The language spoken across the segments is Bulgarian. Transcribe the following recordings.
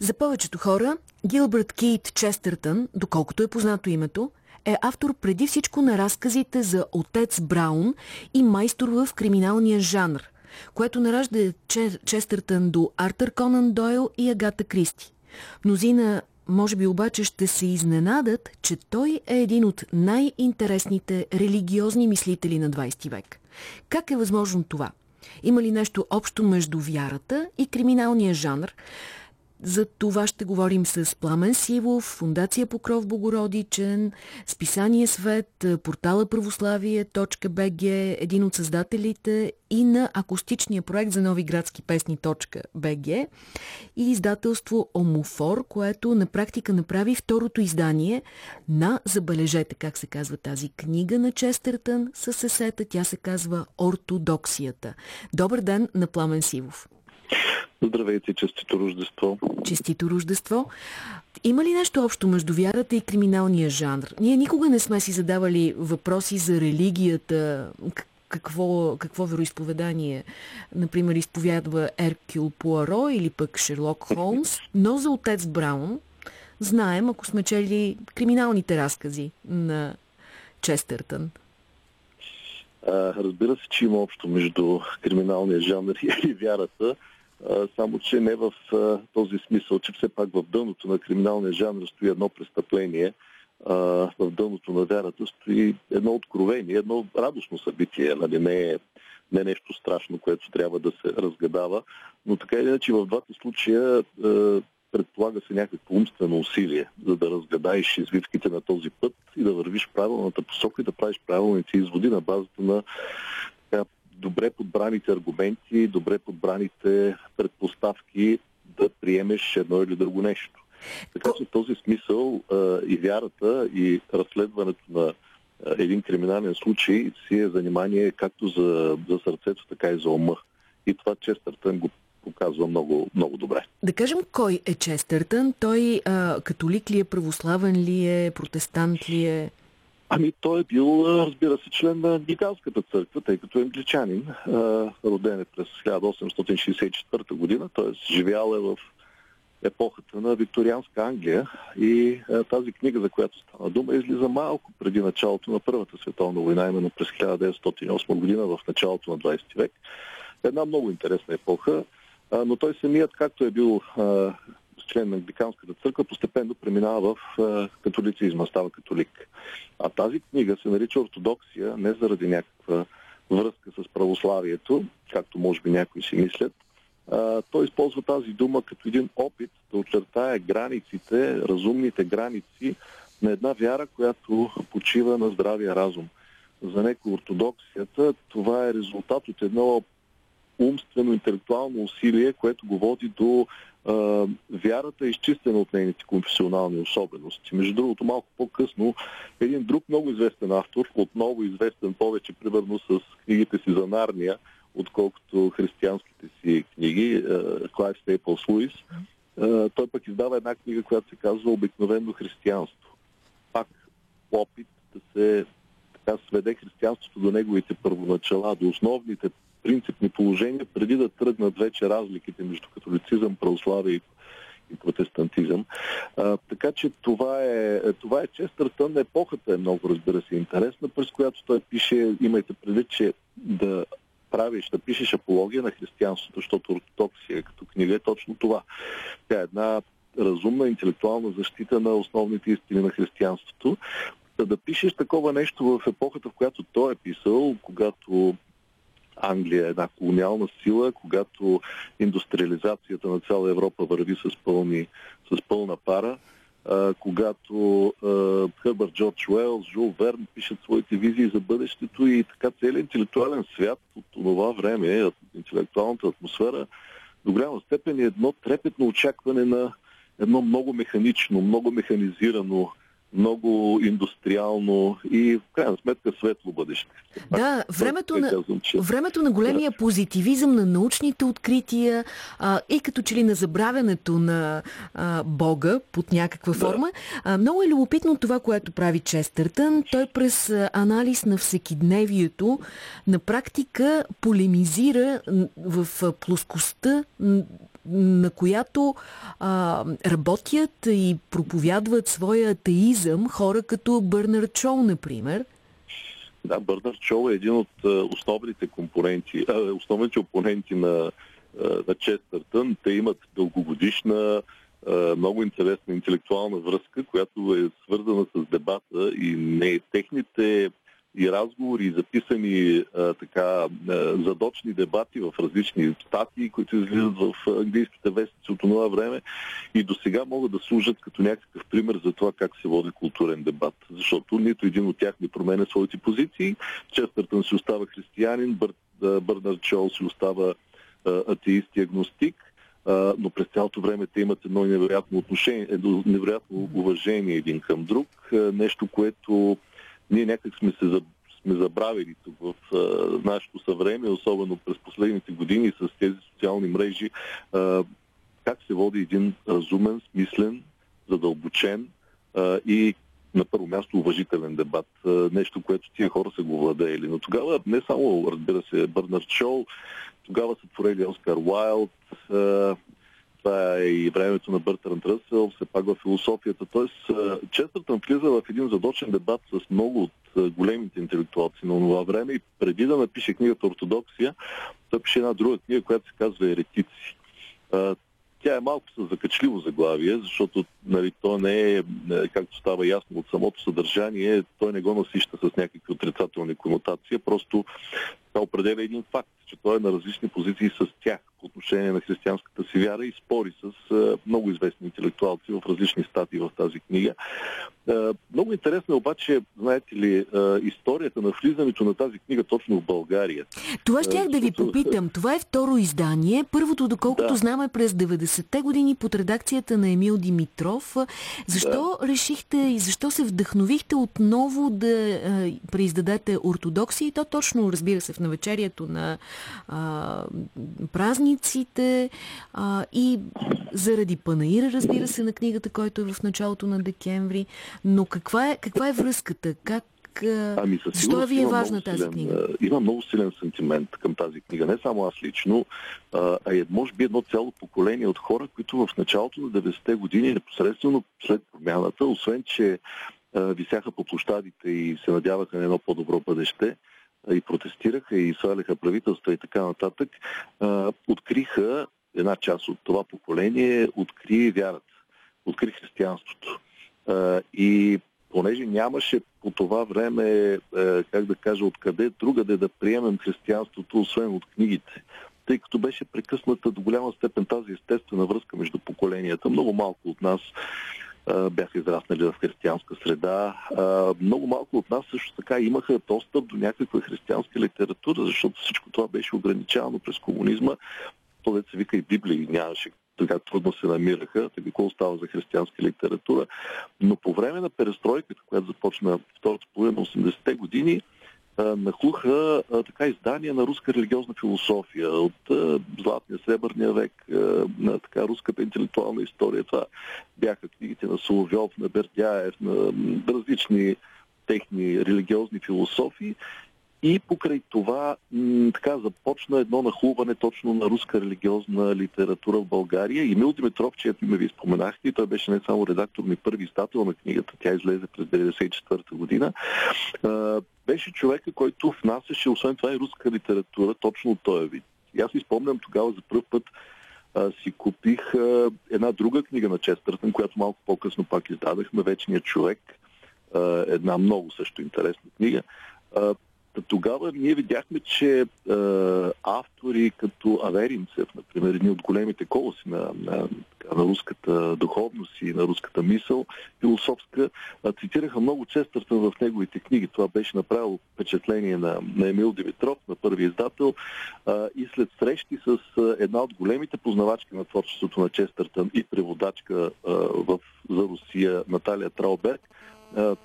За повечето хора Гилбърт Кейт Честертън, доколкото е познато името, е автор преди всичко на разказите за отец Браун и майстор в криминалния жанр, което наражда Честертън до Артър Конан Дойл и Агата Кристи. Мнозина може би обаче ще се изненадат, че той е един от най-интересните религиозни мислители на 20 век. Как е възможно това? Има ли нещо общо между вярата и криминалния жанр? За това ще говорим с Пламен Сивов, Фундация Покров Богородичен, Списание Свет, портала православие.бг, един от създателите и на акустичния проект за нови градски песни.бг и издателство Омофор, което на практика направи второто издание на, забележете как се казва тази книга на Честертън с есета, тя се казва Ортодоксията. Добър ден на Пламен Сивов. Здравейте, честито Рождество. Честито Рождество. Има ли нещо общо между вярата и криминалния жанр? Ние никога не сме си задавали въпроси за религията, какво, какво вероисповедание, например, изповядва Еркюл Пуаро или пък Шерлок Холмс, но за отец Браун знаем, ако сме чели криминалните разкази на Честертън. разбира се, че има общо между криминалния жанр и вярата само че не в този смисъл, че все пак в дъното на криминалния жанр стои едно престъпление, в дъното на вярата стои едно откровение, едно радостно събитие, нали? не, е, не нещо страшно, което трябва да се разгадава, но така или иначе в двата случая предполага се някакво умствено усилие, за да разгадаеш извивките на този път и да вървиш правилната посока и да правиш правилните изводи на базата на добре подбраните аргументи, добре подбраните предпоставки да приемеш едно или друго нещо. Така че в този смисъл и вярата, и разследването на един криминален случай си е занимание както за, за сърцето, така и за ума. И това Честъртън го показва много, много добре. Да кажем, кой е Честъртън? Той а, католик ли е, православен ли е, протестант ли е? Ами той е бил, разбира се, член на Англиканската църква, тъй като е англичанин. Роден е през 1864 година, т.е. живял е в епохата на викторианска Англия и тази книга, за която стана дума, излиза малко преди началото на Първата световна война, именно през 1908 година, в началото на 20 век. Една много интересна епоха, но той самият, както е бил член на Англиканската църква, постепенно преминава в е, католицизма, става католик. А тази книга се нарича ортодоксия не заради някаква връзка с православието, както може би някои си мислят. той използва тази дума като един опит да очертая границите, разумните граници на една вяра, която почива на здравия разум. За него ортодоксията това е резултат от едно умствено, интелектуално усилие, което го води до вярата е изчистена от нейните конфесионални особености. Между другото, малко по-късно, един друг много известен автор, отново известен повече, примерно с книгите си за Нарния, отколкото християнските си книги, Клайв Стейпълс Луис, той пък издава една книга, която се казва Обикновено християнство. Пак опит да се така сведе християнството до неговите първоначала, до основните принципни положения, преди да тръгнат вече разликите между католицизъм, православие и и протестантизъм. А, така че това е, това е Честъртън. Епохата е много, разбира се, интересна, през която той пише, имайте предвид, че да правиш, да пишеш апология на християнството, защото ортодоксия като книга е точно това. Тя е една разумна интелектуална защита на основните истини на християнството. Да, да пишеш такова нещо в епохата, в която той е писал, когато Англия е една колониална сила, когато индустриализацията на цяла Европа върви с, пълни, с пълна пара, когато Хърбърт Джордж Уелс, Жул Верн пишат своите визии за бъдещето и така целият интелектуален свят от това време, интелектуалната атмосфера, до голяма степен е едно трепетно очакване на едно много механично, много механизирано много индустриално и в крайна сметка светло бъдеще. Да, времето на, казвам, че... времето на големия позитивизъм, на научните открития а, и като че ли на забравянето на а, Бога под някаква да. форма. А, много е любопитно това, което прави Честъртън. Той през анализ на всекидневието на практика полемизира в плоскостта на която а, работят и проповядват своя атеизъм хора като Бърнар Чоу, например. Да, Бърнар Чоу е един от основните компоненти, основните опоненти на, на Честъртън. Те имат дългогодишна много интересна интелектуална връзка, която е свързана с дебата и не техните и разговори, и записани а, така задочни дебати в различни статии, които излизат в английските вестници от това време и до сега могат да служат като някакъв пример за това как се води културен дебат. Защото нито един от тях не променя своите позиции. Честъртън си остава християнин, Бър, Бърнард Чол си остава атеист и агностик но през цялото време те имат едно невероятно отношение, едно невероятно уважение един към друг, нещо, което ние някак сме се сме забравили тук в а, нашето съвреме, особено през последните години с тези социални мрежи, а, как се води един разумен, смислен, задълбочен а, и на първо място уважителен дебат. Нещо, което тия хора са го владеели. Но тогава не само, разбира се, Бърнард Шоу, тогава са творели Оскар Уайлд, е и времето на Бъртран Ръсъл, все пак в философията. Тоест, Честъртън влиза в един задочен дебат с много от големите интелектуалци на това време и преди да напише книгата Ортодоксия, той пише една друга книга, която се казва Еретици. Тя е малко с закачливо заглавие, защото нали, то не е, както става ясно от самото съдържание, той не го насища с някакви отрицателни конотации, просто това определя един факт, че той е на различни позиции с тях по отношение на християнската си вяра и спори с много известни интелектуалци в различни статии в тази книга. Много интересно е обаче, знаете ли, историята на влизането на тази книга точно в България. Това щях да ви попитам. Това е второ издание. Първото, доколкото да. знам, е през 90-те години под редакцията на Емил Димитров. Защо да. решихте и защо се вдъхновихте отново да преиздадете ортодокси и то точно, разбира се, в навечерието на а, празниците а, и заради панаира, разбира се, на книгата, който е в началото на декември. Но каква е, каква е връзката? Как Ами, Защо ви е важна тази силен, книга? Има много силен сентимент към тази книга. Не само аз лично, а, е, може би едно цяло поколение от хора, които в началото на 90-те години, непосредствено след промяната, освен че висяха по площадите и се надяваха на едно по-добро бъдеще, и протестираха и сваляха правителства и така нататък, откриха една част от това поколение, откри вярата, откри християнството. И понеже нямаше по това време, как да кажа, откъде другаде да приемем християнството, освен от книгите, тъй като беше прекъсната до голяма степен тази естествена връзка между поколенията. Много малко от нас бяха израснали в християнска среда. Много малко от нас също така имаха достъп до някаква християнска литература, защото всичко това беше ограничавано през комунизма. То се вика и Библия нямаше така трудно се намираха, така какво остава за християнска литература. Но по време на перестройката, която започна втората половина на 80-те години, нахлуха така издания на руска религиозна философия от Златния, Сребърния век, на така руската интелектуална история. Това бяха книгите на Соловьов, на Бердяев, на различни техни религиозни философии и покрай това м- така започна едно нахлуване точно на руска религиозна литература в България. И Мил Димитров, чието ме ви споменахте, и той беше не само редактор, но и първи издател на книгата, тя излезе през 1994 година, а, беше човека, който внасяше, освен това и руска литература, точно от този вид. И аз си спомням тогава за първ път а, си купих а, една друга книга на Честъртън, която малко по-късно пак издадахме, Вечният човек. А, една много също интересна книга. Тогава ние видяхме, че е, автори като Аверинцев, например, едни от големите колоси на, на, на руската духовност и на руската мисъл, философска, цитираха много Честъртън в неговите книги. Това беше направило впечатление на, на Емил Димитров, на първи издател. Е, и след срещи с една от големите познавачки на творчеството на Честъртън и преводачка е, в, за Русия Наталия Трауберг,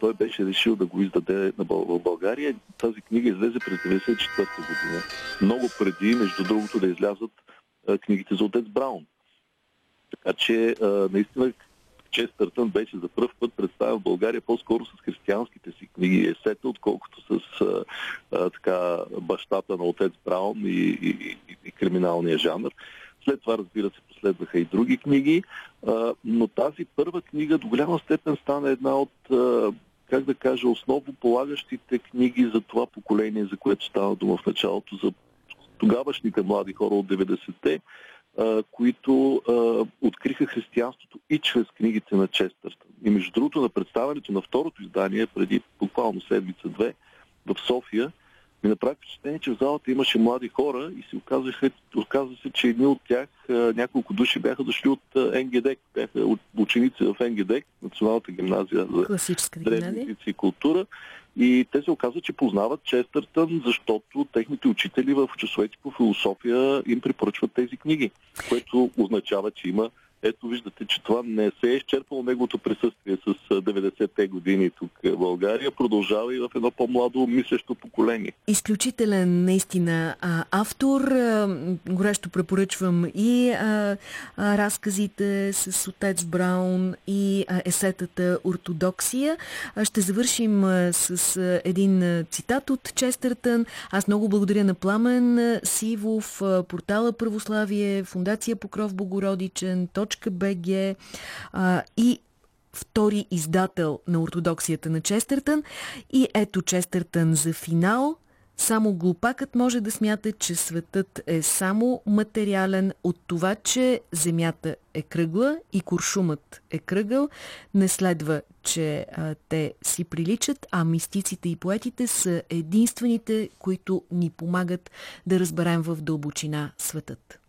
той беше решил да го издаде в България. Тази книга излезе през 1994 година. Много преди, между другото, да излязат книгите за отец Браун. Така че, наистина, Честъртън беше за първ път представен в България по-скоро с християнските си книги и есета, отколкото с а, така, бащата на отец Браун и, и, и, и криминалния жанр. След това, разбира се, последваха и други книги, но тази първа книга до голяма степен стана една от, как да кажа, основно полагащите книги за това поколение, за което става дума в началото, за тогавашните млади хора от 90-те, които откриха християнството и чрез книгите на Честъртън. И между другото на представянето на второто издание, преди буквално седмица-две, в София, ми направи впечатление, че в залата имаше млади хора и се оказаха, оказа се, че едни от тях, няколко души бяха дошли от НГД, бяха ученици в НГД, Националната гимназия за древни и култура. И те се оказа, че познават Честъртън, защото техните учители в часовете по философия им препоръчват тези книги, което означава, че има ето виждате, че това не се е изчерпало неговото присъствие с 90-те години тук България. Продължава и в едно по-младо мислещо поколение. Изключителен наистина автор. Горещо препоръчвам и разказите с отец Браун и есетата Ортодоксия. Ще завършим с един цитат от Честъртън. Аз много благодаря на Пламен Сивов, портала Православие, Фундация Покров Богородичен, а, и втори издател на ортодоксията на Честертън. И ето Честертън за финал. Само глупакът може да смята, че светът е само материален от това, че земята е кръгла и куршумът е кръгъл. Не следва, че а, те си приличат, а мистиците и поетите са единствените, които ни помагат да разберем в дълбочина светът.